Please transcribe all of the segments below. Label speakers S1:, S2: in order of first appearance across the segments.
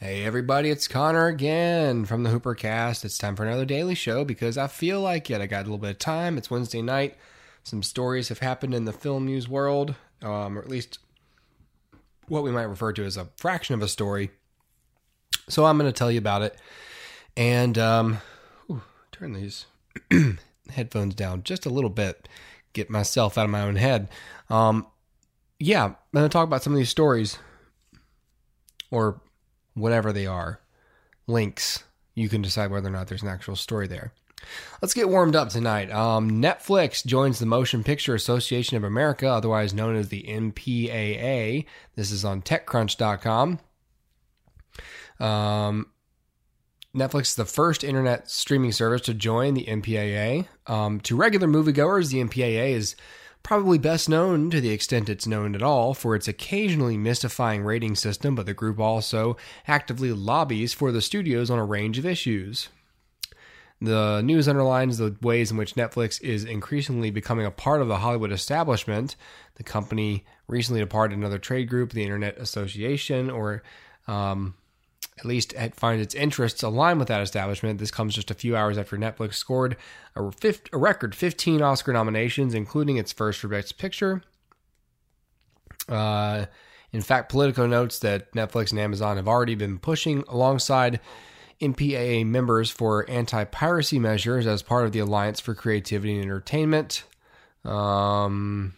S1: Hey everybody, it's Connor again from the Hooper Cast. It's time for another daily show because I feel like it. I got a little bit of time. It's Wednesday night. Some stories have happened in the film news world, um, or at least what we might refer to as a fraction of a story. So I'm going to tell you about it. And um, ooh, turn these headphones down just a little bit, get myself out of my own head. Um, yeah, I'm going to talk about some of these stories, or whatever they are, links. You can decide whether or not there's an actual story there. Let's get warmed up tonight. Um, Netflix joins the Motion Picture Association of America, otherwise known as the MPAA. This is on TechCrunch.com. Um, Netflix is the first internet streaming service to join the MPAA. Um, to regular moviegoers, the MPAA is probably best known to the extent it's known at all for its occasionally mystifying rating system, but the group also actively lobbies for the studios on a range of issues. The news underlines the ways in which Netflix is increasingly becoming a part of the Hollywood establishment. The company recently departed another trade group, the Internet Association, or um, at least it finds its interests align with that establishment. This comes just a few hours after Netflix scored a, a record 15 Oscar nominations, including its first for Best Picture. Uh, in fact, Politico notes that Netflix and Amazon have already been pushing alongside MPAA members for anti piracy measures as part of the Alliance for Creativity and Entertainment. Um,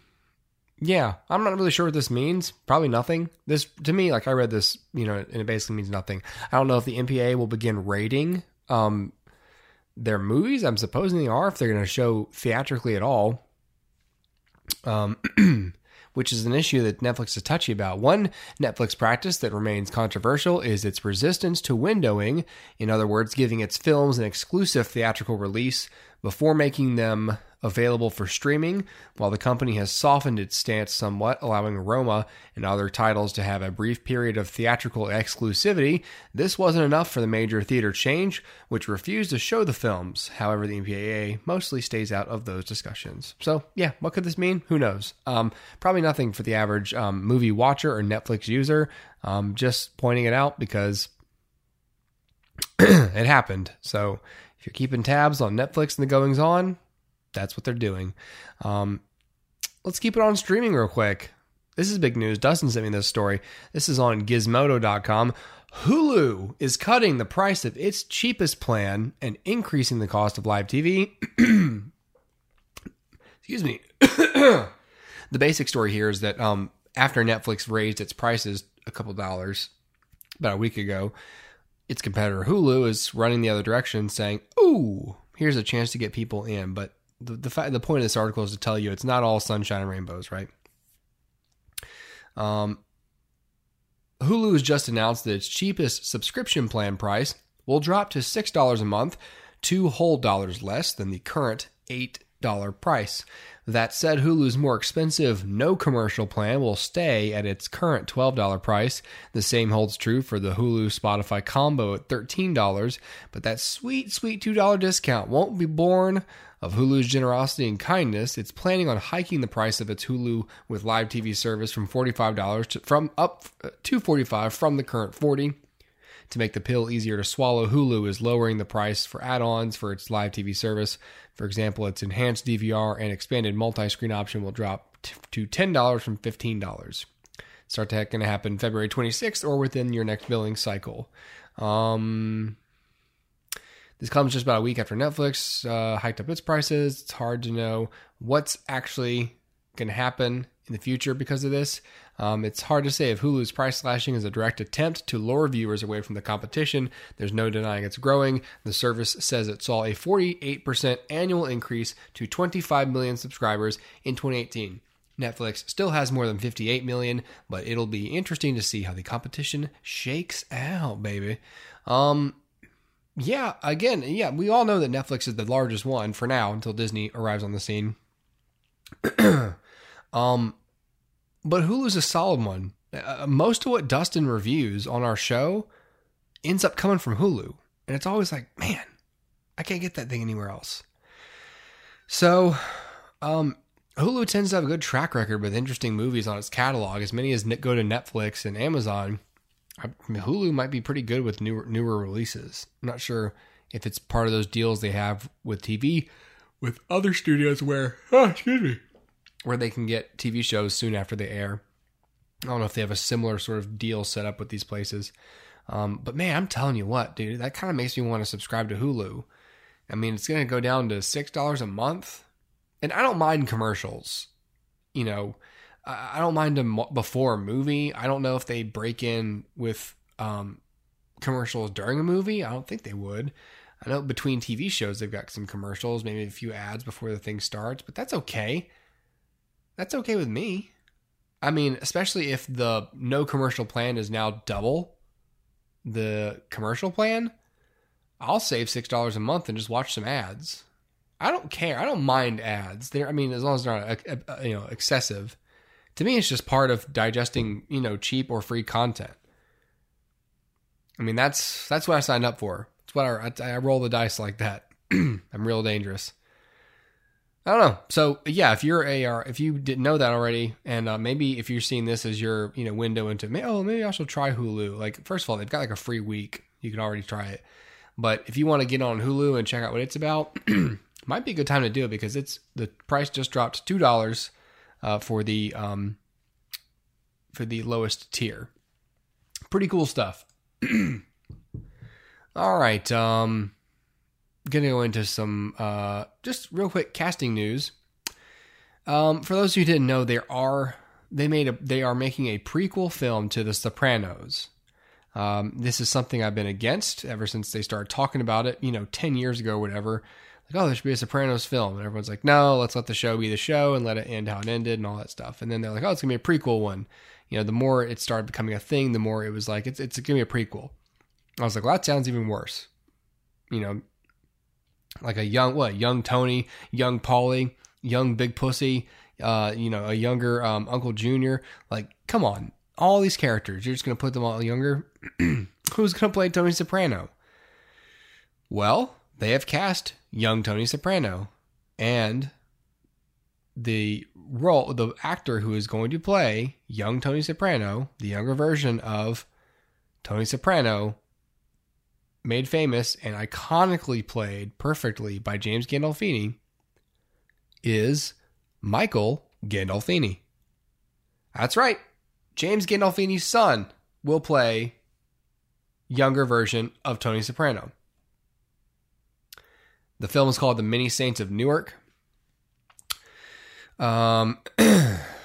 S1: yeah, I'm not really sure what this means. Probably nothing. This, to me, like I read this, you know, and it basically means nothing. I don't know if the MPAA will begin rating um, their movies. I'm supposing they are if they're going to show theatrically at all. Um, which is an issue that Netflix is touchy about. One Netflix practice that remains controversial is its resistance to windowing, in other words, giving its films an exclusive theatrical release before making them available for streaming, while the company has softened its stance somewhat, allowing Roma and other titles to have a brief period of theatrical exclusivity. This wasn't enough for the major theater change, which refused to show the films. However, the MPAA mostly stays out of those discussions. So, yeah, what could this mean? Who knows? Um, probably nothing for the average um, movie watcher or Netflix user. Um, just pointing it out because it happened. So, if you're keeping tabs on Netflix and the goings on, that's what they're doing. Um, let's keep it on streaming real quick. This is big news. Dustin sent me this story. This is on gizmodo.com. Hulu is cutting the price of its cheapest plan and increasing the cost of live TV. Excuse me. the basic story here is that um, after Netflix raised its prices a couple dollars about a week ago, its competitor Hulu is running the other direction, saying, "Ooh, here's a chance to get people in." But the the, fact, the point of this article is to tell you it's not all sunshine and rainbows, right? Um, Hulu has just announced that its cheapest subscription plan price will drop to six dollars a month, two whole dollars less than the current eight price. That said, Hulu's more expensive no commercial plan will stay at its current $12 price. The same holds true for the Hulu Spotify combo at $13, but that sweet, sweet $2 discount won't be born of Hulu's generosity and kindness. It's planning on hiking the price of its Hulu with live TV service from $45 to, from up uh, to 45 from the current 40. To make the pill easier to swallow, Hulu is lowering the price for add-ons for its live TV service. For example, its enhanced DVR and expanded multi-screen option will drop to $10 from $15. Start to going to happen February 26th or within your next billing cycle. Um, this comes just about a week after Netflix uh, hiked up its prices. It's hard to know what's actually going to happen in the future because of this. Um, it's hard to say if Hulu's price slashing is a direct attempt to lure viewers away from the competition. There's no denying it's growing. The service says it saw a 48% annual increase to 25 million subscribers in 2018. Netflix still has more than 58 million, but it'll be interesting to see how the competition shakes out, baby. Um, yeah, again, yeah, we all know that Netflix is the largest one for now until Disney arrives on the scene. um, but Hulu's a solid one. Uh, most of what Dustin reviews on our show ends up coming from Hulu. And it's always like, man, I can't get that thing anywhere else. So, um, Hulu tends to have a good track record with interesting movies on its catalog. As many as go to Netflix and Amazon I mean, Hulu might be pretty good with newer newer releases. I'm not sure if it's part of those deals they have with TV with other studios where oh, excuse me where they can get TV shows soon after they air. I don't know if they have a similar sort of deal set up with these places. Um, but man, I'm telling you what, dude, that kind of makes me want to subscribe to Hulu. I mean, it's going to go down to six dollars a month, and I don't mind commercials. You know, I don't mind them before a movie. I don't know if they break in with um, commercials during a movie. I don't think they would. I know between TV shows they've got some commercials, maybe a few ads before the thing starts, but that's okay. That's okay with me. I mean, especially if the no commercial plan is now double the commercial plan, I'll save six dollars a month and just watch some ads. I don't care. I don't mind ads. They're, I mean, as long as they're not uh, uh, you know excessive. To me, it's just part of digesting you know cheap or free content. I mean, that's that's what I signed up for. It's what I, I roll the dice like that. I'm real dangerous. I don't know. So yeah, if you're AR, if you didn't know that already, and uh, maybe if you're seeing this as your you know window into, oh maybe I should try Hulu. Like first of all, they've got like a free week. You can already try it. But if you want to get on Hulu and check out what it's about, might be a good time to do it because it's the price just dropped two dollars uh, for the um, for the lowest tier. Pretty cool stuff. all right. Um, gonna go into some uh, just real quick casting news. Um, for those who didn't know, there are they made a they are making a prequel film to The Sopranos. Um, this is something I've been against ever since they started talking about it. You know, ten years ago, whatever. Like, oh, there should be a Sopranos film, and everyone's like, no, let's let the show be the show and let it end how it ended and all that stuff. And then they're like, oh, it's gonna be a prequel one. You know, the more it started becoming a thing, the more it was like, it's it's gonna be a prequel. I was like, well, that sounds even worse. You know, like a young what young Tony, young Paulie, young Big Pussy, uh, you know, a younger um, Uncle Junior. Like, come on, all these characters, you're just gonna put them all younger. Who's gonna play Tony Soprano? Well, they have cast young Tony Soprano, and the role, the actor who is going to play young Tony Soprano, the younger version of Tony Soprano, made famous and iconically played perfectly by James Gandolfini is Michael Gandolfini. That's right. James Gandolfini's son will play younger version of Tony Soprano. The film is called The Many Saints of Newark. Um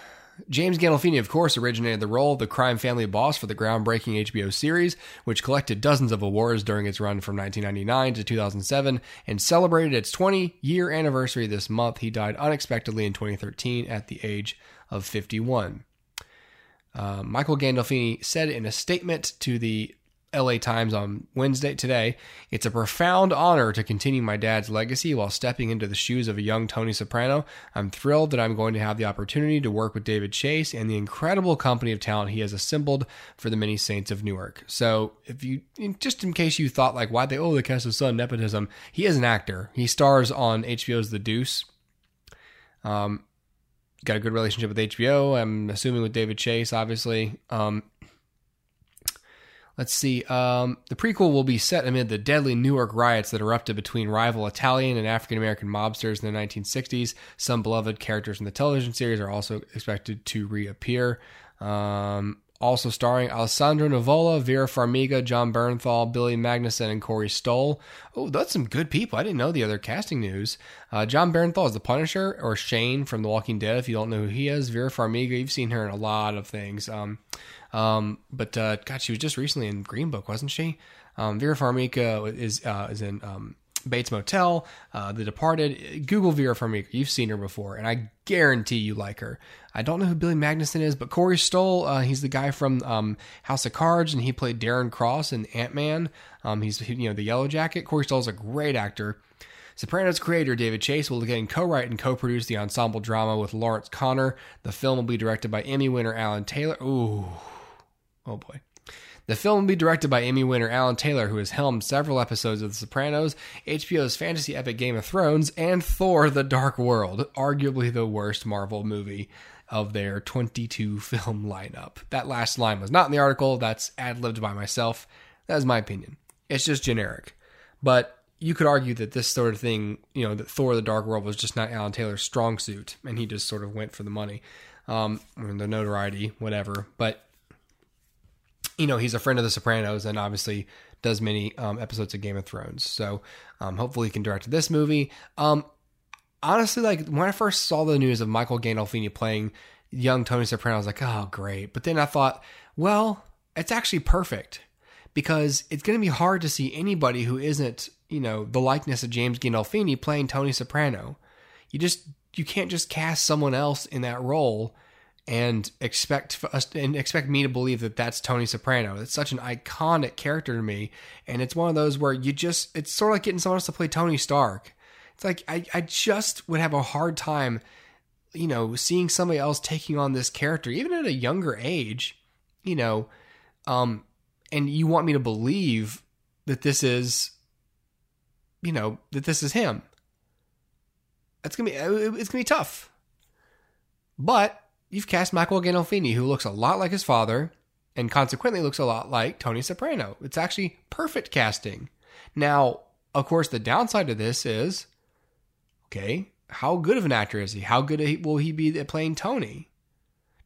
S1: James Gandolfini, of course, originated the role of the crime family boss for the groundbreaking HBO series, which collected dozens of awards during its run from 1999 to 2007 and celebrated its 20 year anniversary this month. He died unexpectedly in 2013 at the age of 51. Uh, Michael Gandolfini said in a statement to the LA Times on Wednesday today. It's a profound honor to continue my dad's legacy while stepping into the shoes of a young Tony Soprano. I'm thrilled that I'm going to have the opportunity to work with David Chase and the incredible company of talent he has assembled for the many saints of Newark. So, if you just in case you thought like why they oh the cast his son nepotism, he is an actor. He stars on HBO's The Deuce. Um, got a good relationship with HBO. I'm assuming with David Chase, obviously. Um, Let's see. Um, the prequel will be set amid the deadly Newark riots that erupted between rival Italian and African American mobsters in the 1960s. Some beloved characters in the television series are also expected to reappear. Um, also starring Alessandro Nivola, Vera Farmiga, Jon Bernthal, Billy Magnussen, and Corey Stoll. Oh, that's some good people. I didn't know the other casting news. Uh, Jon Bernthal is the Punisher, or Shane from The Walking Dead, if you don't know who he is. Vera Farmiga, you've seen her in a lot of things. Um, um, but uh, God, she was just recently in Green Book, wasn't she? Um, Vera Farmiga is uh, is in um, Bates Motel, uh, The Departed. Google Vera Farmiga. You've seen her before, and I guarantee you like her. I don't know who Billy Magnussen is, but Corey Stoll, uh, he's the guy from um, House of Cards, and he played Darren Cross in Ant Man. Um, he's you know the Yellow Jacket. Corey Stoll's a great actor. Sopranos creator David Chase will again co-write and co-produce the ensemble drama with Lawrence Konner. The film will be directed by Emmy winner Alan Taylor. Ooh, oh boy. The film will be directed by Emmy winner Alan Taylor, who has helmed several episodes of The Sopranos, HBO's fantasy epic Game of Thrones, and Thor: The Dark World, arguably the worst Marvel movie of their 22 film lineup. That last line was not in the article. That's ad libbed by myself. That's my opinion. It's just generic. But you could argue that this sort of thing, you know, that Thor: The Dark World was just not Alan Taylor's strong suit, and he just sort of went for the money, um, the notoriety, whatever. But you know, he's a friend of The Sopranos, and obviously does many um, episodes of Game of Thrones. So um, hopefully he can direct this movie. Um, honestly, like when I first saw the news of Michael Gandolfini playing young Tony Soprano, I was like, oh, great. But then I thought, well, it's actually perfect because it's going to be hard to see anybody who isn't, you know, the likeness of James Gandolfini playing Tony Soprano. You just you can't just cast someone else in that role and expect us and expect me to believe that that's Tony Soprano. It's such an iconic character to me, and it's one of those where you just it's sort of like getting someone else to play Tony Stark. It's like I I just would have a hard time, you know, seeing somebody else taking on this character even at a younger age, you know, um, and you want me to believe that this is, you know, that this is him. It's gonna be it's gonna be tough, but you've cast Michael Gandolfini, who looks a lot like his father and consequently looks a lot like Tony Soprano. It's actually perfect casting. Now, of course, the downside to this is okay, how good of an actor is he? How good will he be at playing Tony?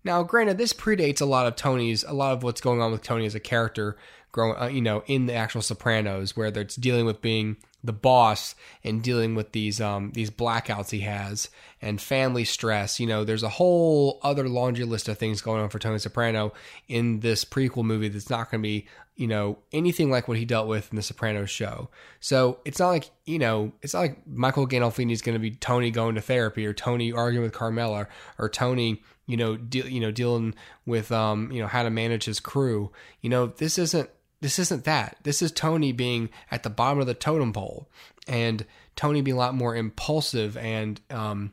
S1: Now, granted, this predates a lot of Tony's, a lot of what's going on with Tony as a character, growing, uh, you know, in the actual Sopranos, where it's dealing with being the boss and dealing with these um these blackouts he has and family stress. You know, there's a whole other laundry list of things going on for Tony Soprano in this prequel movie that's not going to be, you know, anything like what he dealt with in the Sopranos show. So it's not like, you know, it's not like Michael Gandolfini is going to be Tony going to therapy or Tony arguing with Carmela or Tony, you know, you know, dealing with um, you know, how to manage his crew. You know, this isn't this isn't that. This is Tony being at the bottom of the totem pole and Tony being a lot more impulsive and um,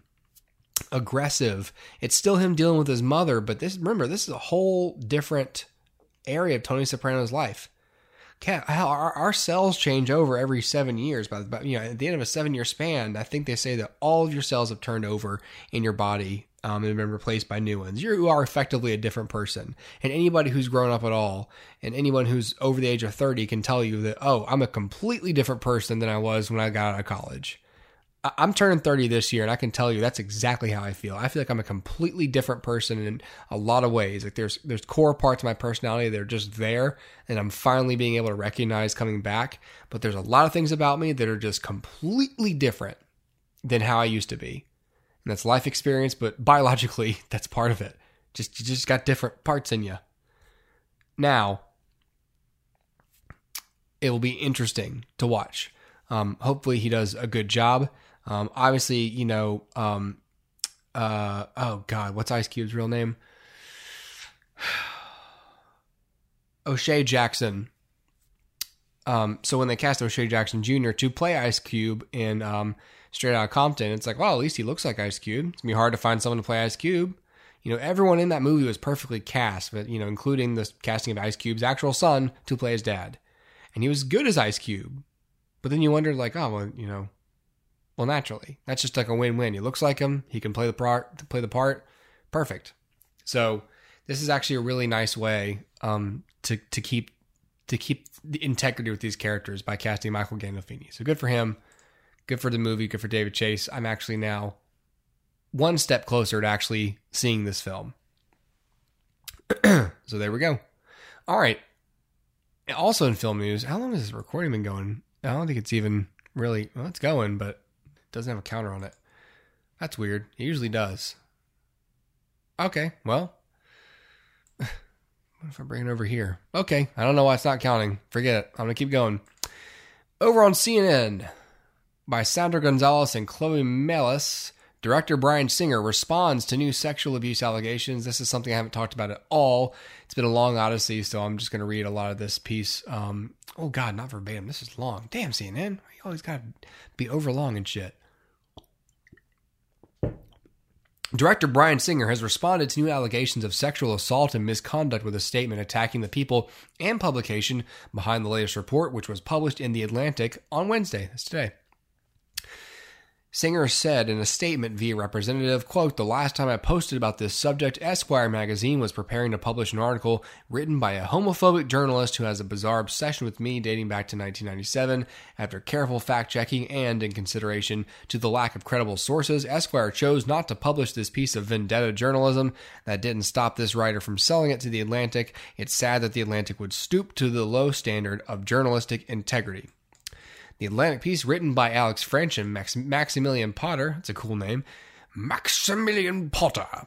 S1: aggressive. It's still him dealing with his mother, but this remember this is a whole different area of Tony Soprano's life. Our, our cells change over every seven years. But you know, at the end of a seven-year span, I think they say that all of your cells have turned over in your body um, and been replaced by new ones. You are effectively a different person. And anybody who's grown up at all, and anyone who's over the age of 30 can tell you that, oh, I'm a completely different person than I was when I got out of college. I'm turning 30 this year, and I can tell you that's exactly how I feel. I feel like I'm a completely different person in a lot of ways. Like there's there's core parts of my personality that are just there, and I'm finally being able to recognize coming back. But there's a lot of things about me that are just completely different than how I used to be and that's life experience, but biologically, that's part of it. Just you just got different parts in you. Now, it will be interesting to watch. Um, hopefully, he does a good job. Um, obviously, you know, um, uh, oh God, what's Ice Cube's real name? O'Shea Jackson. Um, so when they cast O'Shea Jackson Jr. to play Ice Cube in um, straight out of Compton. It's like, well, at least he looks like Ice Cube. It's gonna be hard to find someone to play Ice Cube. You know, everyone in that movie was perfectly cast, but you know, including the casting of Ice Cube's actual son to play his dad, and he was good as Ice Cube. But then you wonder, like, oh, well, you know, well, naturally, that's just like a win-win. He looks like him. He can play the part. Play the part. Perfect. So this is actually a really nice way um, to to keep to keep the integrity with these characters by casting Michael Gandolfini. So good for him. Good for the movie. Good for David Chase. I'm actually now one step closer to actually seeing this film. so there we go. All right. Also in film news, how long has this recording been going? I don't think it's even really well, it's going, but doesn't have a counter on it. That's weird. It usually does. Okay, well. What if I bring it over here? Okay, I don't know why it's not counting. Forget it. I'm gonna keep going. Over on CNN, by Sandra Gonzalez and Chloe Melas. Director Bryan Singer responds to new sexual abuse allegations. This is something I haven't talked about at all. It's been a long odyssey, so I'm just going to read a lot of this piece. Um, oh, God, not verbatim. This is long. Damn, CNN. You always got to be over long and shit. Director Bryan Singer has responded to new allegations of sexual assault and misconduct with a statement attacking the people and publication behind the latest report, which was published in The Atlantic on Wednesday. That's today. Singer said in a statement via representative, quote, The last time I posted about this subject, Esquire magazine was preparing to publish an article written by a homophobic journalist who has a bizarre obsession with me dating back to 1997. After careful fact checking and in consideration to the lack of credible sources, Esquire chose not to publish this piece of vendetta journalism. That didn't stop this writer from selling it to The Atlantic. It's sad that The Atlantic would stoop to the low standard of journalistic integrity. The Atlantic piece, written by Alex French and Max- Maximilian Potter, that's a cool name, Maximilian Potter,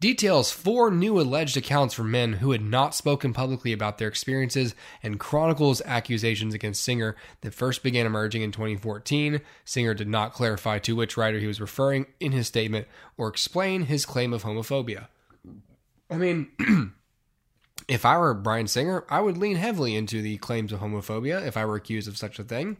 S1: details four new alleged accounts from men who had not spoken publicly about their experiences and chronicles accusations against Singer that first began emerging in 2014. Singer did not clarify to which writer he was referring in his statement or explain his claim of homophobia. I mean, if I were Bryan Singer, I would lean heavily into the claims of homophobia if I were accused of such a thing.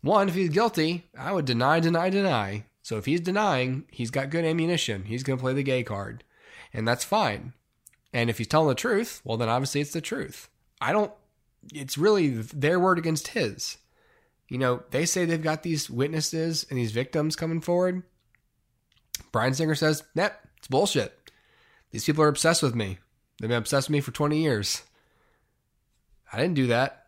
S1: One, if he's guilty, I would deny, deny, deny. So if he's denying, he's got good ammunition. He's going to play the gay card. And that's fine. And if he's telling the truth, well, then obviously it's the truth. I don't, it's really their word against his. You know, they say they've got these witnesses and these victims coming forward. Bryan Singer says, nah, it's bullshit. These people are obsessed with me. They've been obsessed with me for 20 years. I didn't do that.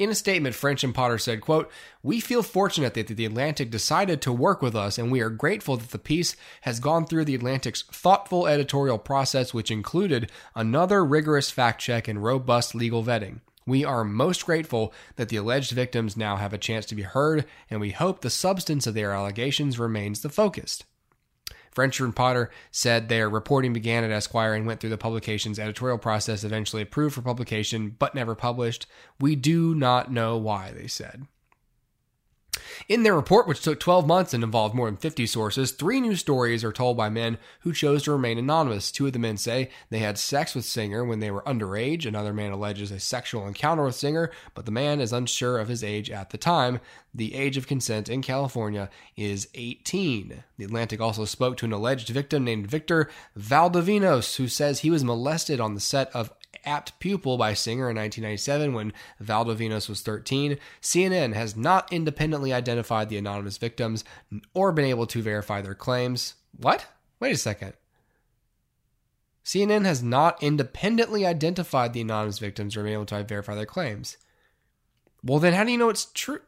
S1: In a statement, French and Potter said, quote, We feel fortunate that the Atlantic decided to work with us, and we are grateful that the piece has gone through the Atlantic's thoughtful editorial process, which included another rigorous fact check and robust legal vetting. We are most grateful that the alleged victims now have a chance to be heard, and we hope the substance of their allegations remains the focus. French and Potter said their reporting began at Esquire and went through the publication's editorial process, eventually approved for publication, but never published. We do not know why, they said. In their report, which took 12 months and involved more than 50 sources, three new stories are told by men who chose to remain anonymous. Two of the men say they had sex with Singer when they were underage. Another man alleges a sexual encounter with Singer, but the man is unsure of his age at the time. The age of consent in California is 18. The Atlantic also spoke to an alleged victim named Victor Valdovinos, who says he was molested on the set of apt pupil by Singer in 1997 when Valdovinos was 13. CNN has not independently identified the anonymous victims or been able to verify their claims. What? Wait a second. CNN has not independently identified the anonymous victims or been able to verify their claims. Well, then how do you know it's true?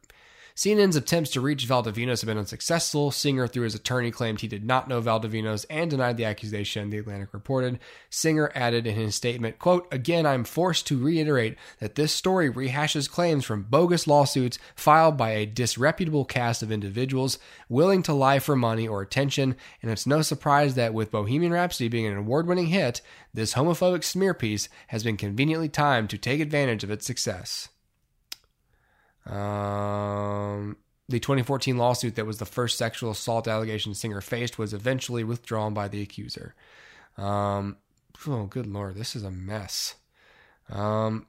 S1: CNN's attempts to reach Valdovinos have been unsuccessful. Singer, through his attorney, claimed he did not know Valdovinos and denied the accusation, the Atlantic reported. Singer added in his statement, quote, Again, I'm forced to reiterate that this story rehashes claims from bogus lawsuits filed by a disreputable cast of individuals willing to lie for money or attention, and it's no surprise that with Bohemian Rhapsody being an award winning hit, this homophobic smear piece has been conveniently timed to take advantage of its success. Um, the 2014 lawsuit that was the first sexual assault allegation Singer faced was eventually withdrawn by the accuser. Um, oh, good lord, this is a mess. Um,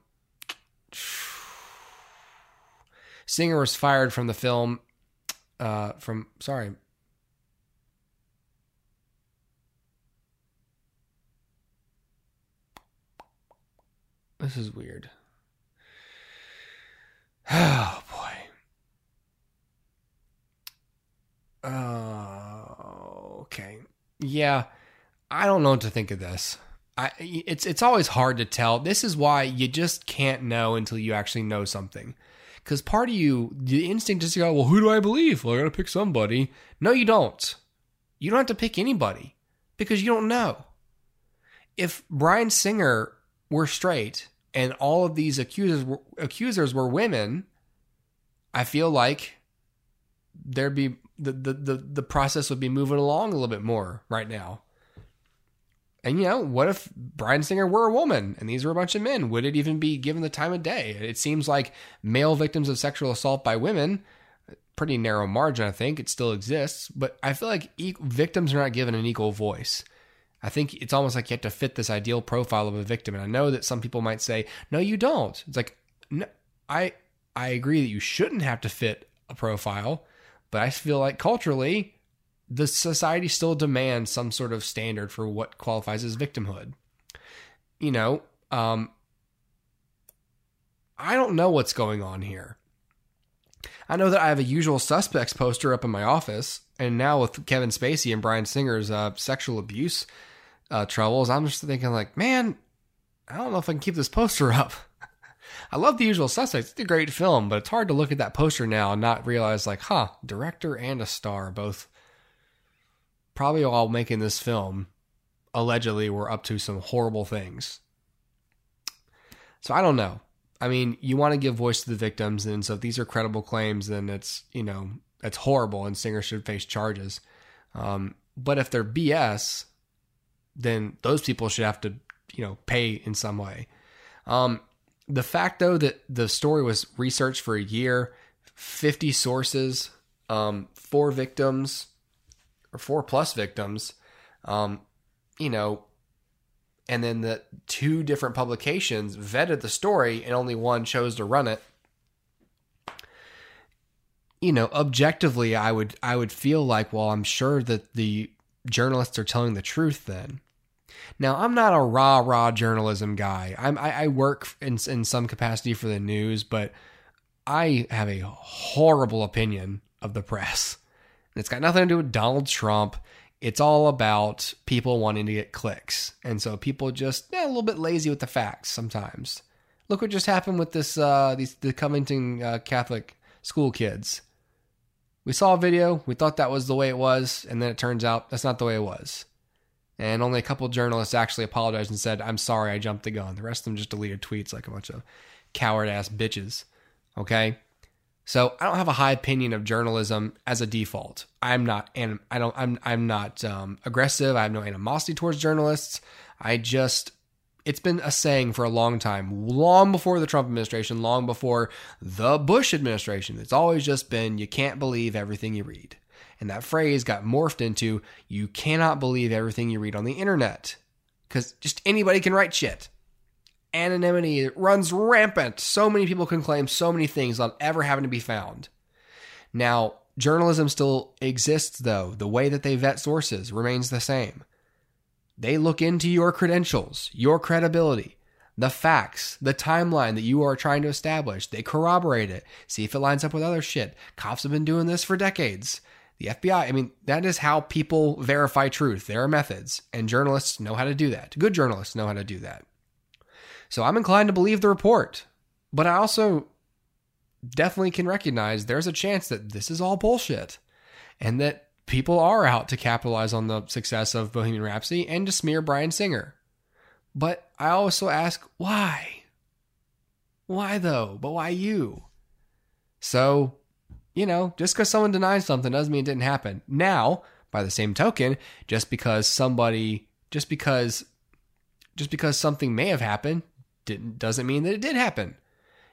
S1: Singer was fired from the film. Uh, from sorry. This is weird. Oh boy. Oh, okay. Yeah, I don't know what to think of this. I it's it's always hard to tell. This is why you just can't know until you actually know something. Because part of you, the instinct is to go, well, who do I believe? Well, I got to pick somebody. No, you don't. You don't have to pick anybody because you don't know. If Bryan Singer were straight and all of these accusers were, accusers were women, I feel like there'd be the, the the the process would be moving along a little bit more right now. And you know, what if Bryan Singer were a woman and these were a bunch of men? Would it even be given the time of day? It seems like male victims of sexual assault by women, pretty narrow margin, I think it still exists, but I feel like e- victims are not given an equal voice. I think it's almost like you have to fit this ideal profile of a victim. And I know that some people might say, no, you don't. It's like, no, I, I agree that you shouldn't have to fit a profile, but I feel like culturally, the society still demands some sort of standard for what qualifies as victimhood. You know, um, I don't know what's going on here. I know that I have a usual suspects poster up in my office, and now with Kevin Spacey and Bryan Singer's uh, sexual abuse uh, troubles, I'm just thinking like, man, I don't know if I can keep this poster up. I love the usual suspects. It's a great film, but it's hard to look at that poster now and not realize like, huh, director and a star both probably while making this film allegedly were up to some horrible things. So I don't know. I mean, you want to give voice to the victims, and so if these are credible claims, then it's you know it's horrible, and Singer should face charges. Um, but if they're BS, then those people should have to you know pay in some way. Um, the fact though that the story was researched for a year, fifty sources, um, four victims, or four plus victims, um, you know, and then the two different publications vetted the story and only one chose to run it. You know, objectively, I would I would feel like, well, I'm sure that the journalists are telling the truth then. Now, I'm not a rah rah journalism guy. I'm, I, I work in in some capacity for the news, but I have a horrible opinion of the press. It's got nothing to do with Donald Trump. It's all about people wanting to get clicks. And so people just yeah, a little bit lazy with the facts sometimes. Look what just happened with this uh, these the Covington uh, Catholic school kids. We saw a video, we thought that was the way it was, and then it turns out that's not the way it was. And only a couple journalists actually apologized and said, "I'm sorry, I jumped the gun." The rest of them just deleted tweets like a bunch of coward ass bitches. Okay? So I don't have a high opinion of journalism as a default. I'm not, and I don't, I'm, I'm not um, aggressive. I have no animosity towards journalists. I just, it's been a saying for a long time, long before the Trump administration, long before the Bush administration. It's always just been, you can't believe everything you read. And that phrase got morphed into, you cannot believe everything you read on the internet. Because just anybody can write shit anonymity runs rampant. So many people can claim so many things without ever having to be found. Now, journalism still exists, though. The way that they vet sources remains the same. They look into your credentials, your credibility, the facts, the timeline that you are trying to establish. They corroborate it, see if it lines up with other shit. Cops have been doing this for decades. The FBI, I mean, that is how people verify truth. There are methods, and journalists know how to do that. Good journalists know how to do that. So I'm inclined to believe the report. But I also definitely can recognize there's a chance that this is all bullshit and that people are out to capitalize on the success of Bohemian Rhapsody and to smear Bryan Singer. But I also ask, why? Why though? But why you? So, you know, just because someone denies something doesn't mean it didn't happen. Now, by the same token, just because somebody, just because, just because something may have happened didn't doesn't mean that it did happen.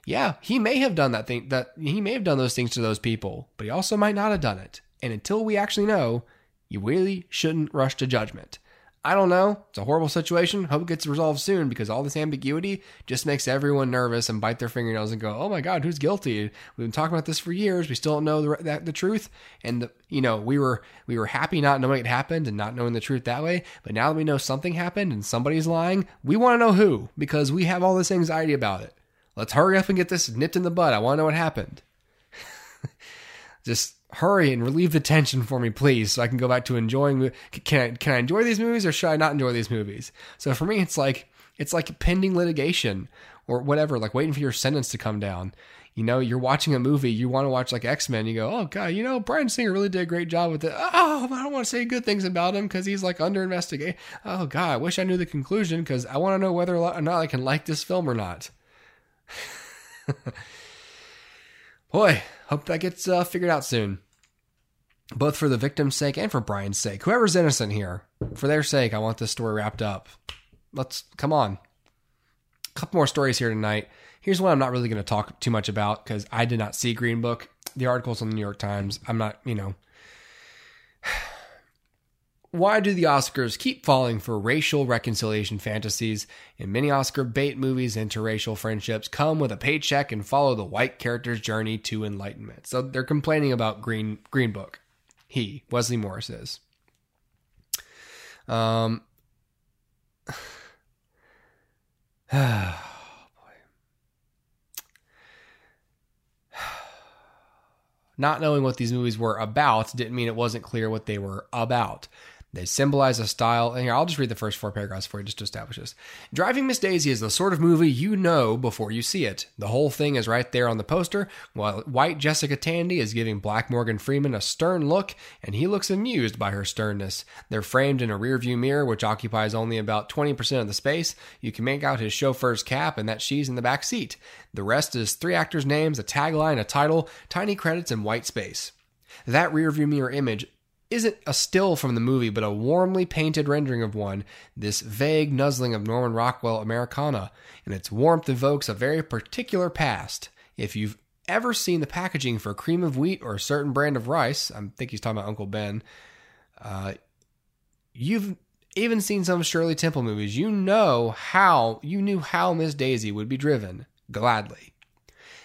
S1: Yeah, he may have done that thing that he may have done those things to those people, but he also might not have done it. And until we actually know, you really shouldn't rush to judgment. I don't know. It's a horrible situation. Hope it gets resolved soon because all this ambiguity just makes everyone nervous and bite their fingernails and go, "Oh my God, who's guilty?" We've been talking about this for years. We still don't know the the, the truth, and the, you know we were we were happy not knowing it happened and not knowing the truth that way. But now that we know something happened and somebody's lying, we want to know who because we have all this anxiety about it. Let's hurry up and get this nipped in the bud. I want to know what happened. just hurry and relieve the tension for me, please, so I can go back to enjoying. Can I can I enjoy these movies or should I not enjoy these movies? So for me, it's like it's like pending litigation or whatever, like waiting for your sentence to come down. You know, you're watching a movie, you want to watch like X Men, you go, oh god, you know, Bryan Singer really did a great job with it. Oh, I don't want to say good things about him because he's like under investigation. Oh god, I wish I knew the conclusion because I want to know whether or not I can like this film or not. Boy, hope that gets uh, figured out soon. Both for the victim's sake and for Bryan's sake. Whoever's innocent here, for their sake, I want this story wrapped up. Let's come on. A couple more stories here tonight. Here's one I'm not really going to talk too much about because I did not see Green Book. The article's on the New York Times. I'm not, you know, why do the Oscars keep falling for racial reconciliation fantasies? And many Oscar bait movies, interracial friendships come with a paycheck and follow the white character's journey to enlightenment. So they're complaining about Green Green Book. He, Wesley Morris is. Um Not knowing what these movies were about didn't mean it wasn't clear what they were about. They symbolize a style. And here, I'll just read the first four paragraphs for you just to establish this. Driving Miss Daisy is the sort of movie you know before you see it. The whole thing is right there on the poster, while white Jessica Tandy is giving black Morgan Freeman a stern look, and he looks amused by her sternness. They're framed in a rearview mirror, which occupies only about 20% of the space. You can make out his chauffeur's cap and that she's in the back seat. The rest is three actors' names, a tagline, a title, tiny credits, and white space. That rearview mirror image isn't a still from the movie, but a warmly painted rendering of one, this vague nuzzling of Norman Rockwell Americana, and its warmth evokes a very particular past. If you've ever seen the packaging for cream of wheat or a certain brand of rice, I think he's talking about Uncle Ben, uh, you've even seen some Shirley Temple movies. You know how, you knew how Miss Daisy would be driven, gladly.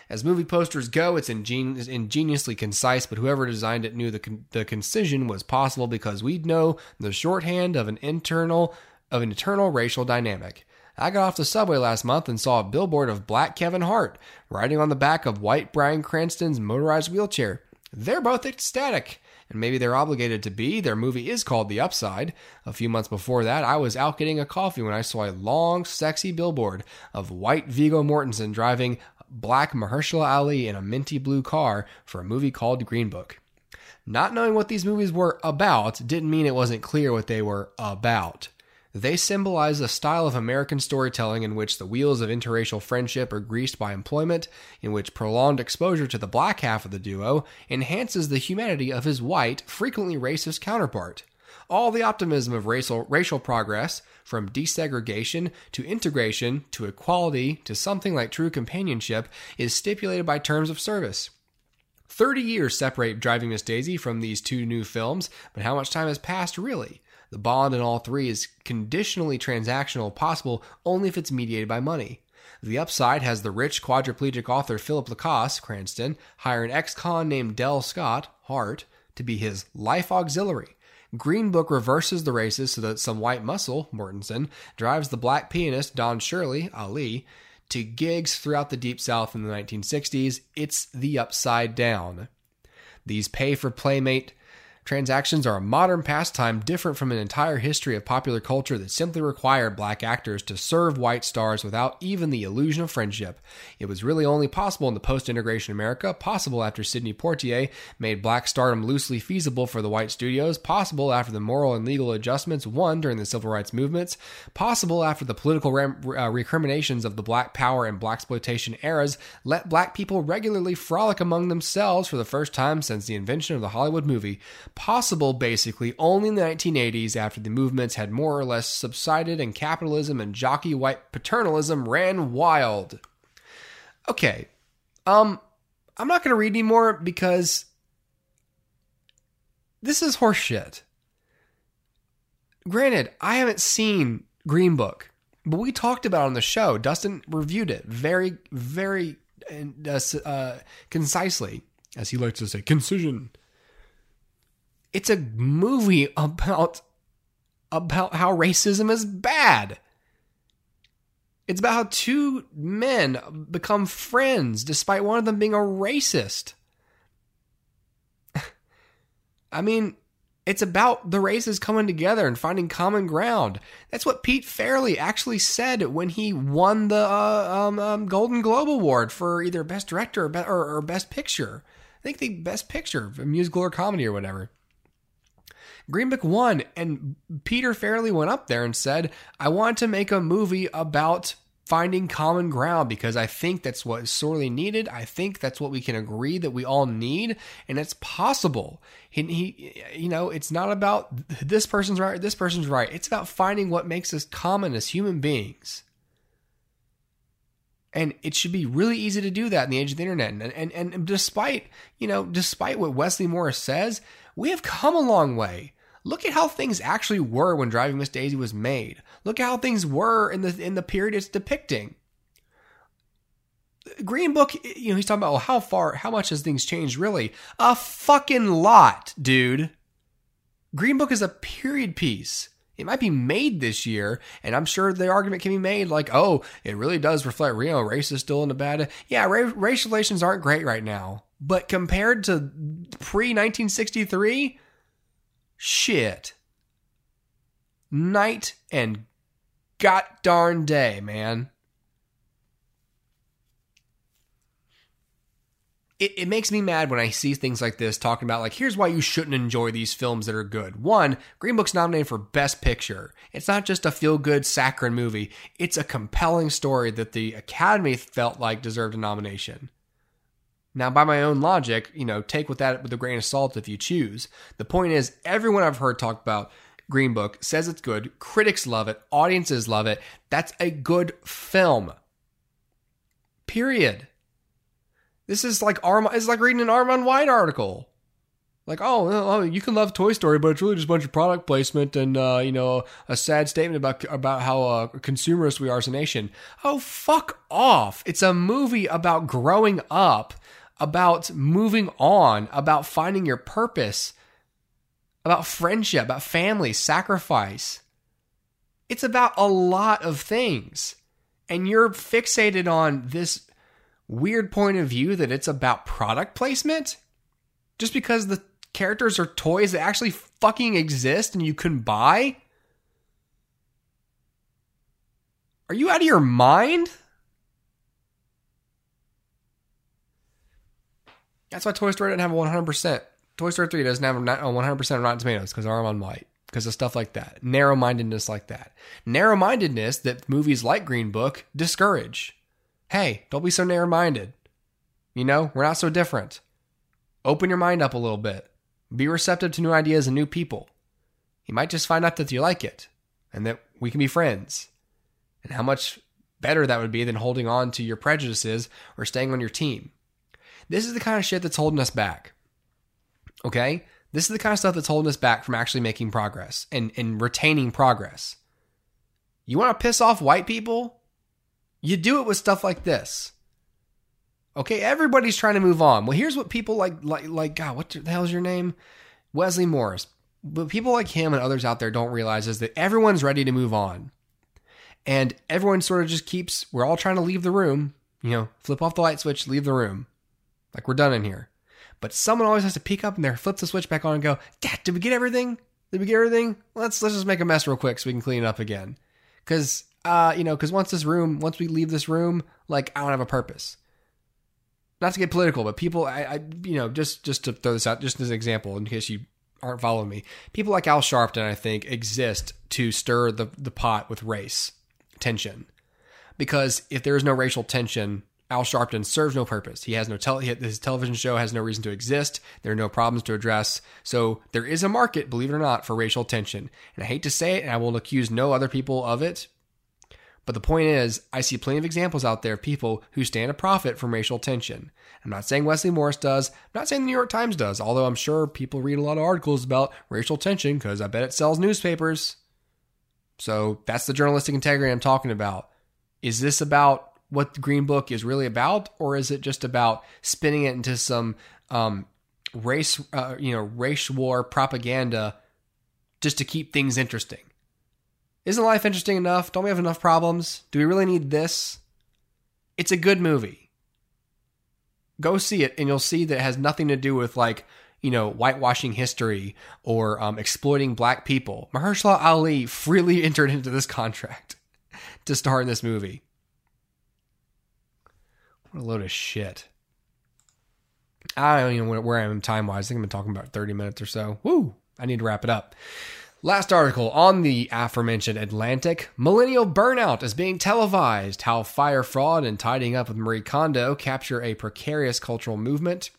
S1: As movie posters go, it's ingen- ingeniously concise, but whoever designed it knew the, con- the concision was possible because we'd know the shorthand of an internal of an eternal racial dynamic. I got off the subway last month and saw a billboard of black Kevin Hart riding on the back of white Bryan Cranston's motorized wheelchair. They're both ecstatic, and maybe they're obligated to be. Their movie is called The Upside. A few months before that, I was out getting a coffee when I saw a long, sexy billboard of white Viggo Mortensen driving black Mahershala Ali in a minty blue car for a movie called Green Book. Not knowing what these movies were about didn't mean it wasn't clear what they were about. They symbolize a style of American storytelling in which the wheels of interracial friendship are greased by employment, in which prolonged exposure to the black half of the duo enhances the humanity of his white, frequently racist counterpart. All the optimism of racial, racial progress, from desegregation to integration to equality to something like true companionship, is stipulated by terms of service. 30 years separate Driving Miss Daisy from these two new films, but how much time has passed really? The bond in all three is conditionally transactional, possible only if it's mediated by money. The upside has the rich quadriplegic author Philip Lacasse, Cranston, hire an ex con named Del Scott, Hart, to be his life auxiliary. Green Book reverses the races so that some white muscle, Mortensen, drives the black pianist Don Shirley, Ali, to gigs throughout the Deep South in the 1960s. It's the upside down. These pay for playmate Transactions are a modern pastime different from an entire history of popular culture that simply required black actors to serve white stars without even the illusion of friendship. It was really only possible in the post integration America, possible after Sidney Poitier made black stardom loosely feasible for the white studios, possible after the moral and legal adjustments won during the civil rights movements, possible after the political rem- uh, recriminations of the black power and black exploitation eras let black people regularly frolic among themselves for the first time since the invention of the Hollywood movie possible basically only in the 1980s after the movements had more or less subsided and capitalism and jockey white paternalism ran wild. Okay, um, I'm not going to read anymore because this is horseshit. Granted, I haven't seen Green Book, but we talked about on the show. Dustin reviewed it very, very uh, uh, concisely, as he likes to say, concision. It's a movie about about how racism is bad. It's about how two men become friends despite one of them being a racist. I mean, it's about the races coming together and finding common ground. That's what Pete Farrelly actually said when he won the uh, um, um, Golden Globe Award for either Best Director or, or, or Best Picture. I think the Best Picture, musical or comedy or whatever. Green Book won, and Peter Farrelly went up there and said, I want to make a movie about finding common ground because I think that's what is sorely needed. I think that's what we can agree that we all need, and it's possible. He, he, you know, it's not about this person's right, this person's right. It's about finding what makes us common as human beings. And it should be really easy to do that in the age of the internet. And, and, and despite, you know, despite what Wesley Morris says, we have come a long way. Look at how things actually were when Driving Miss Daisy was made. Look at how things were in the in the period it's depicting. Green Book, you know, he's talking about well, how far, how much has things changed? Really, a fucking lot, dude. Green Book is a period piece. It might be made this year, and I'm sure the argument can be made like, oh, it really does reflect, you know, race is still in Nevada. Yeah, ra- race relations aren't great right now. But compared to pre 1963, shit. Night and god darn day, man. It, it makes me mad when I see things like this talking about, like, here's why you shouldn't enjoy these films that are good. One, Green Book's nominated for Best Picture. It's not just a feel good, saccharine movie, it's a compelling story that the Academy felt like deserved a nomination. Now, by my own logic, you know, take with that with a grain of salt if you choose. The point is, everyone I've heard talk about Green Book says it's good. Critics love it. Audiences love it. That's a good film. Period. This is like Arm. It's like reading an Armond White article. Like, oh, oh, you can love Toy Story, but it's really just a bunch of product placement and uh, you know a sad statement about about how uh, consumerist we are as a nation. Oh, fuck off! It's a movie about growing up, about moving on, about finding your purpose, about friendship, about family, sacrifice. It's about a lot of things, and you're fixated on this weird point of view that it's about product placement just because the characters are toys that actually fucking exist and you can buy? Are you out of your mind? That's why Toy Story didn't have a 100%. Toy Story 3 doesn't have a 100% Rotten Tomatoes because Armond White, because of stuff like that. Narrow mindedness like that. Narrow mindedness that movies like Green Book discourage hey, don't be so narrow minded. You know, we're not so different. Open your mind up a little bit. Be receptive to new ideas and new people. You might just find out that you like it and that we can be friends. And how much better that would be than holding on to your prejudices or staying on your team. This is the kind of shit that's holding us back. Okay? This is the kind of stuff that's holding us back from actually making progress and, and retaining progress. You want to piss off white people? You do it with stuff like this. Okay, everybody's trying to move on. Well, here's what people like like like God, what the hell is your name? Wesley Morris. But people like him and others out there don't realize is that everyone's ready to move on. And everyone sort of just keeps we're all trying to leave the room, you know, flip off the light switch, leave the room. Like we're done in here. But someone always has to peek up and there, flip the switch back on and go, Dad, did we get everything? Did we get everything? Let's let's just make a mess real quick so we can clean it up again. Cause uh, you know, because once this room, once we leave this room, like I don't have a purpose. Not to get political, but people, I, I, you know, just just to throw this out, just as an example, in case you aren't following me, people like Al Sharpton, I think, exist to stir the the pot with race tension, because if there is no racial tension, Al Sharpton serves no purpose. He has no tel- his television show has no reason to exist. There are no problems to address. So there is a market, believe it or not, for racial tension. And I hate to say it, and I will accuse no other people of it, but the point is, I see plenty of examples out there of people who stand to profit from racial tension. I'm not saying Wesley Morris does. I'm not saying the New York Times does, although I'm sure people read a lot of articles about racial tension because I bet it sells newspapers. So that's the journalistic integrity I'm talking about. Is this about what the Green Book is really about, or is it just about spinning it into some um, race, uh, you know, race war propaganda just to keep things interesting? Isn't life interesting enough? Don't we have enough problems? Do we really need this? It's a good movie. Go see it, and you'll see that it has nothing to do with like you know whitewashing history or um, exploiting black people. Mahershala Ali freely entered into this contract to star in this movie. What a load of shit. I don't even know where I am time wise. I think I've been talking about 30 minutes or so. Woo! I need to wrap it up. Last article on the aforementioned Atlantic Millennial Burnout is being televised. How Fyre Fraud and tidying up with Marie Kondo capture a precarious cultural movement.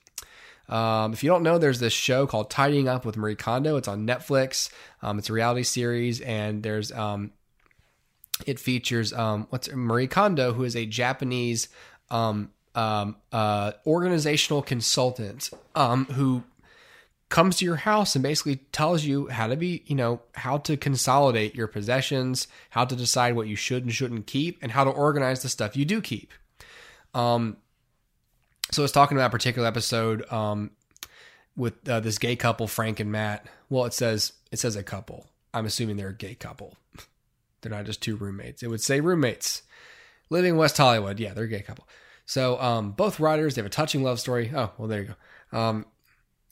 S1: Um, if you don't know, there's this show called Tidying Up with Marie Kondo. It's on Netflix. Um, it's a reality series, and there's um, it features um, what's Marie Kondo, who is a Japanese um, um, uh, organizational consultant um, who comes to your house and basically tells you how to be, you know, how to consolidate your possessions, how to decide what you should and shouldn't keep, and how to organize the stuff you do keep. Um, so I was talking about a particular episode um, with uh, this gay couple, Frank and Matt. Well, it says it says a couple. I'm assuming they're a gay couple. they're not just two roommates. It would say roommates living in West Hollywood. Yeah, they're a gay couple. So um, both writers they have a touching love story. Oh well, there you go. Um,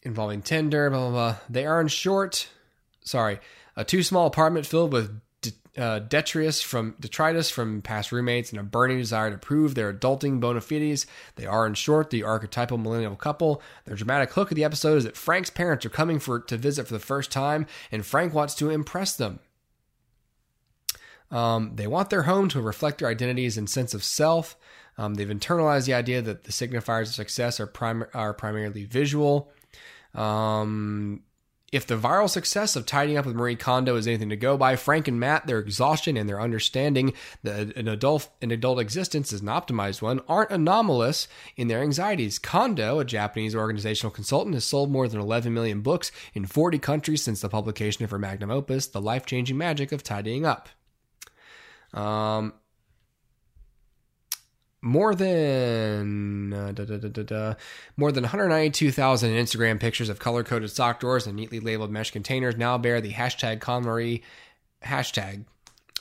S1: involving Tinder, blah blah blah. They are in short, sorry, a too small apartment filled with uh, detritus from detritus from past roommates and a burning desire to prove their adulting bona fides. They are, in short, the archetypal millennial couple. Their dramatic hook of the episode is that Frank's parents are coming for to visit for the first time, and Frank wants to impress them. Um, they want their home to reflect their identities and sense of self. Um, they've internalized the idea that the signifiers of success are, prim- are primarily visual. Um, if the viral success of tidying up with Marie Kondo is anything to go by, Frank and Matt, their exhaustion and their understanding that an adult an adult existence is an optimized one, aren't anomalous in their anxieties. Kondo, a Japanese organizational consultant, has sold more than 11 million books in 40 countries since the publication of her magnum opus, The Life Changing Magic of Tidying Up. Um, more than uh, da, da, da, more than 192,000 Instagram pictures of color coded sock drawers and neatly labeled mesh containers now bear the hashtag KonMari hashtag.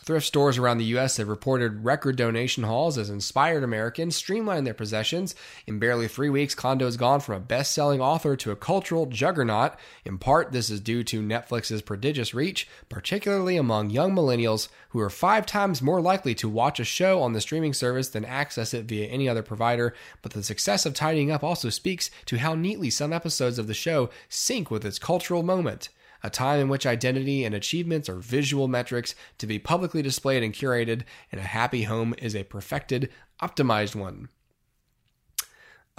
S1: Thrift stores around the U.S. have reported record donation hauls as inspired Americans streamline their possessions. In barely three weeks, Kondo has gone from a best selling author to a cultural juggernaut. In part, this is due to Netflix's prodigious reach, particularly among young millennials who are five times more likely to watch a show on the streaming service than access it via any other provider. But the success of Tidying Up also speaks to how neatly some episodes of the show sync with its cultural moment a time in which identity and achievements are visual metrics to be publicly displayed and curated, and a happy home is a perfected, optimized one.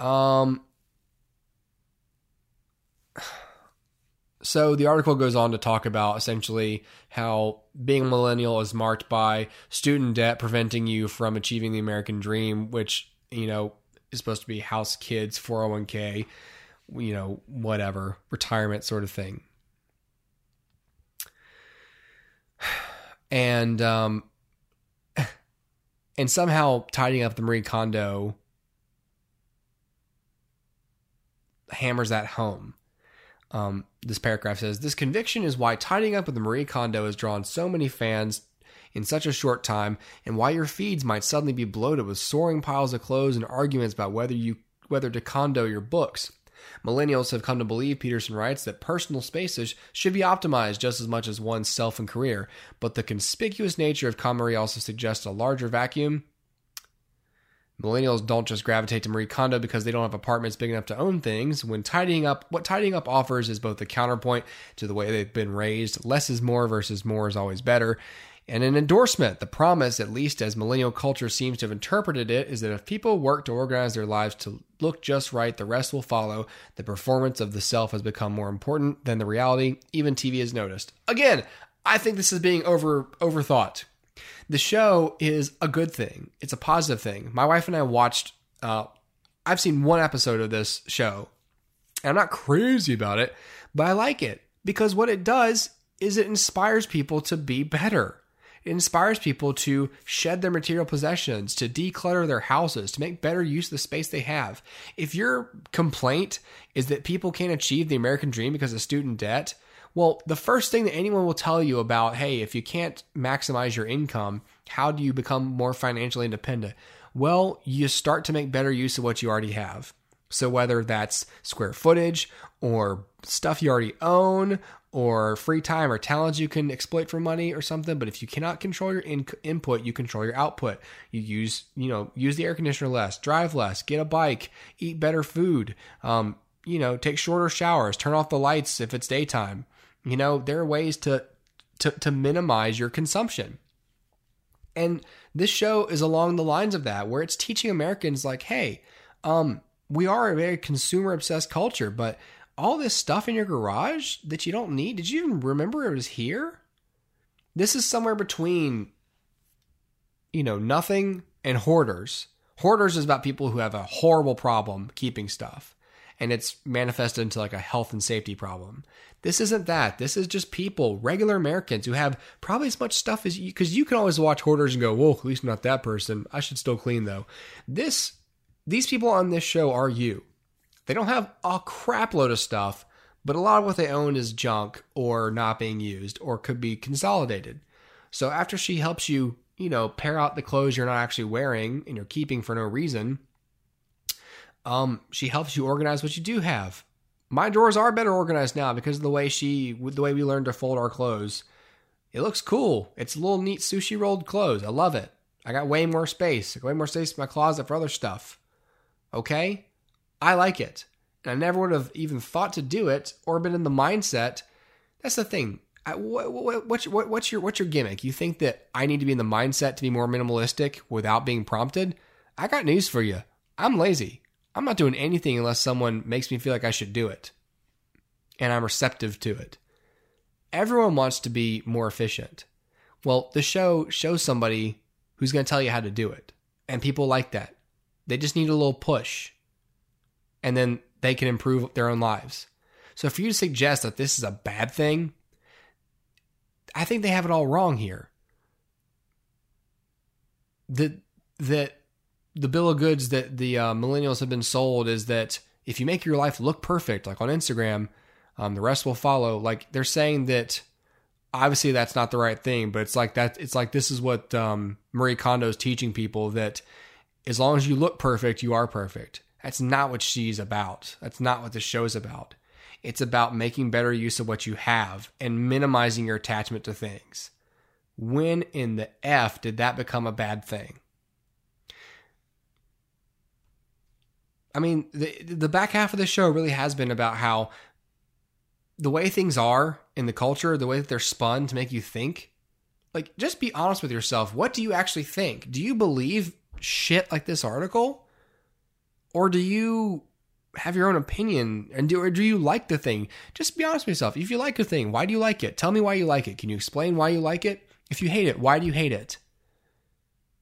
S1: Um, so the article goes on to talk about essentially how being a millennial is marked by student debt preventing you from achieving the American dream, which, you know, is supposed to be house kids, 401k, you know, whatever, retirement sort of thing. And um, and somehow tidying up the Marie Kondo hammers that home. Um, this paragraph says this conviction is why tidying up with the Marie Kondo has drawn so many fans in such a short time, and why your feeds might suddenly be bloated with soaring piles of clothes and arguments about whether you whether to condo your books. Millennials have come to believe, Petersen writes, that personal spaces should be optimized just as much as one's self and career, but the conspicuous nature of KonMari also suggests a larger vacuum. Millennials don't just gravitate to Marie Kondo because they don't have apartments big enough to own things. When tidying up, what tidying up offers is both the counterpoint to the way they've been raised. Less is more versus more is always better and an endorsement. The promise, at least as millennial culture seems to have interpreted it, is that if people work to organize their lives to look just right, the rest will follow. The performance of the self has become more important than the reality. Even TV has noticed. Again, I think this is being over overthought. The show is a good thing. It's a positive thing. My wife and I watched. Uh, I've seen one episode of this show, and I'm not crazy about it, but I like it because what it does is it inspires people to be better. Inspires people to shed their material possessions, to declutter their houses, to make better use of the space they have. If your complaint is that people can't achieve the American dream because of student debt, well, the first thing that anyone will tell you about, hey, if you can't maximize your income, how do you become more financially independent? Well, you start to make better use of what you already have. So, whether that's square footage or stuff you already own or free time or talents you can exploit for money or something but if you cannot control your in- input you control your output. You use you know use the air conditioner less drive less get a bike eat better food um, you know take shorter showers turn off the lights if it's daytime. You know there are ways to to, to minimize your consumption. And this show is along the lines of that where it's teaching americans like hey um, we are a very consumer obsessed culture but all this stuff in your garage that you don't need? Did you even remember it was here? This is somewhere between, you know, nothing and hoarders. Hoarders is about people who have a horrible problem keeping stuff and it's manifested into like a health and safety problem. This isn't that. This is just people, regular Americans who have probably as much stuff as you, because you can always watch hoarders and go, "Whoa, at least not that person. I should still clean though." This, these people on this show are you. They don't have a crap load of stuff, but a lot of what they own is junk or not being used or could be consolidated. So after she helps you, you know, pair out the clothes you're not actually wearing and you're keeping for no reason, Um, she helps you organize what you do have. My drawers are better organized now because of the way she, the way we learned to fold our clothes. It looks cool. It's little neat sushi rolled clothes. I love it. I got way more space. I got way more space in my closet for other stuff. Okay? I like it. And I never would have even thought to do it or been in the mindset. That's the thing. I, what, what, what's, what, what's your what's your gimmick? You think that I need to be in the mindset to be more minimalistic without being prompted? I got news for you. I'm lazy. I'm not doing anything unless someone makes me feel like I should do it. And I'm receptive to it. Everyone wants to be more efficient. Well, the show shows somebody who's going to tell you how to do it. And people like that. They just need a little push. And then they can improve their own lives. So for you to suggest that this is a bad thing, I think they have it all wrong here. The that the bill of goods that the uh, millennials have been sold is that if you make your life look perfect, like on Instagram, um, the rest will follow. Like they're saying that obviously that's not the right thing, but it's like that. It's like this is what um, Marie Kondo is teaching people that as long as you look perfect, you are perfect. That's not what she's about. That's not what the show's about. It's about making better use of what you have and minimizing your attachment to things. When in the F did that become a bad thing? I mean, the the back half of the show really has been about how the way things are in the culture, the way that they're spun to make you think. Like, just be honest with yourself. What do you actually think? Do you believe shit like this article? Or do you have your own opinion and do or do you like the thing? Just be honest with yourself. If you like a thing, why do you like it? Tell me why you like it. Can you explain why you like it? If you hate it, why do you hate it?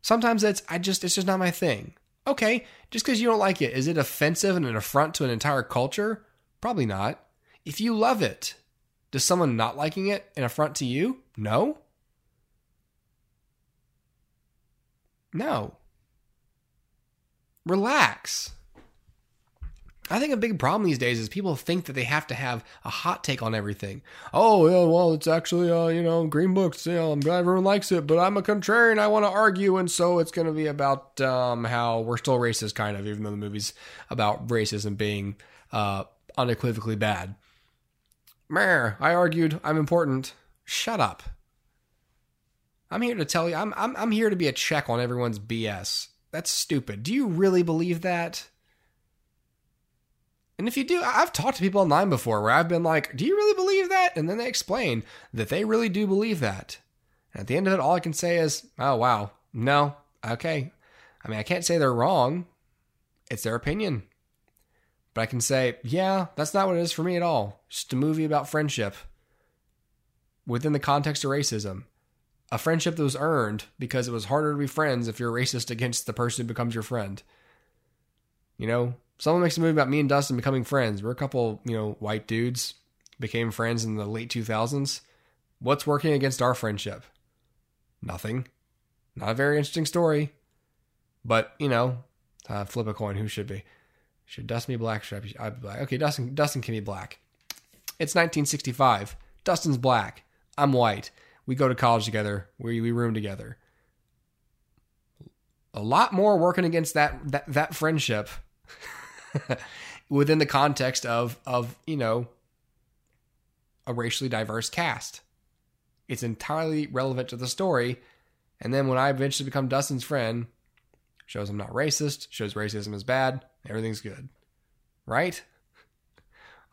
S1: Sometimes it's I just it's just not my thing. Okay, just because you don't like it, is it offensive and an affront to an entire culture? Probably not. If you love it, does someone not liking it an affront to you? No. No. Relax. I think a big problem these days is people think that they have to have a hot take on everything. Oh, yeah, well, it's actually, uh, you know, Green Books. You know, I'm glad everyone likes it, but I'm a contrarian. I want to argue, and so it's going to be about um, how we're still racist, kind of, even though the movie's about racism being uh, unequivocally bad. Meh, I argued. I'm important. Shut up. I'm here to tell you. I'm I'm I'm here to be a check on everyone's BS. That's stupid. Do you really believe that? And if you do, I've talked to people online before where I've been like, "Do you really believe that?" And then they explain that they really do believe that. And at the end of it, all I can say is, "Oh wow, no, okay." I mean, I can't say they're wrong. It's their opinion. But I can say, yeah, that's not what it is for me at all. Just a movie about friendship within the context of racism. A friendship that was earned because it was harder to be friends if you're racist against the person who becomes your friend. You know, someone makes a movie about me and Dustin becoming friends. We're a couple, you know, white dudes became friends in the late 2000s. What's working against our friendship? Nothing. Not a very interesting story. But, you know, uh, flip a coin. Who should be? Should Dustin be black? Should I be, I be black? Okay, Dustin, Dustin can be black. It's 1965. Dustin's black. I'm white. We go to college together. We, we room together. A lot more working against that that, that friendship within the context of of you know a racially diverse cast. It's entirely relevant to the story. And then when I eventually become Dustin's friend, shows I'm not racist, shows racism is bad, everything's good. Right?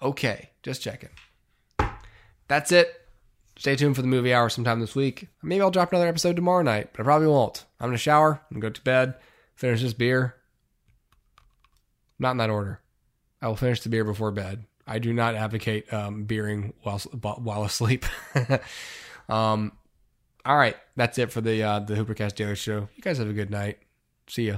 S1: Okay, just checking. That's it. Stay tuned for the movie hour sometime this week. Maybe I'll drop another episode tomorrow night, but I probably won't. I'm gonna shower, I'm go to bed, finish this beer. Not in that order. I will finish the beer before bed. I do not advocate um, beering while while asleep. um, all right, that's it for the uh, the Hoopercast Daily Show. You guys have a good night. See ya.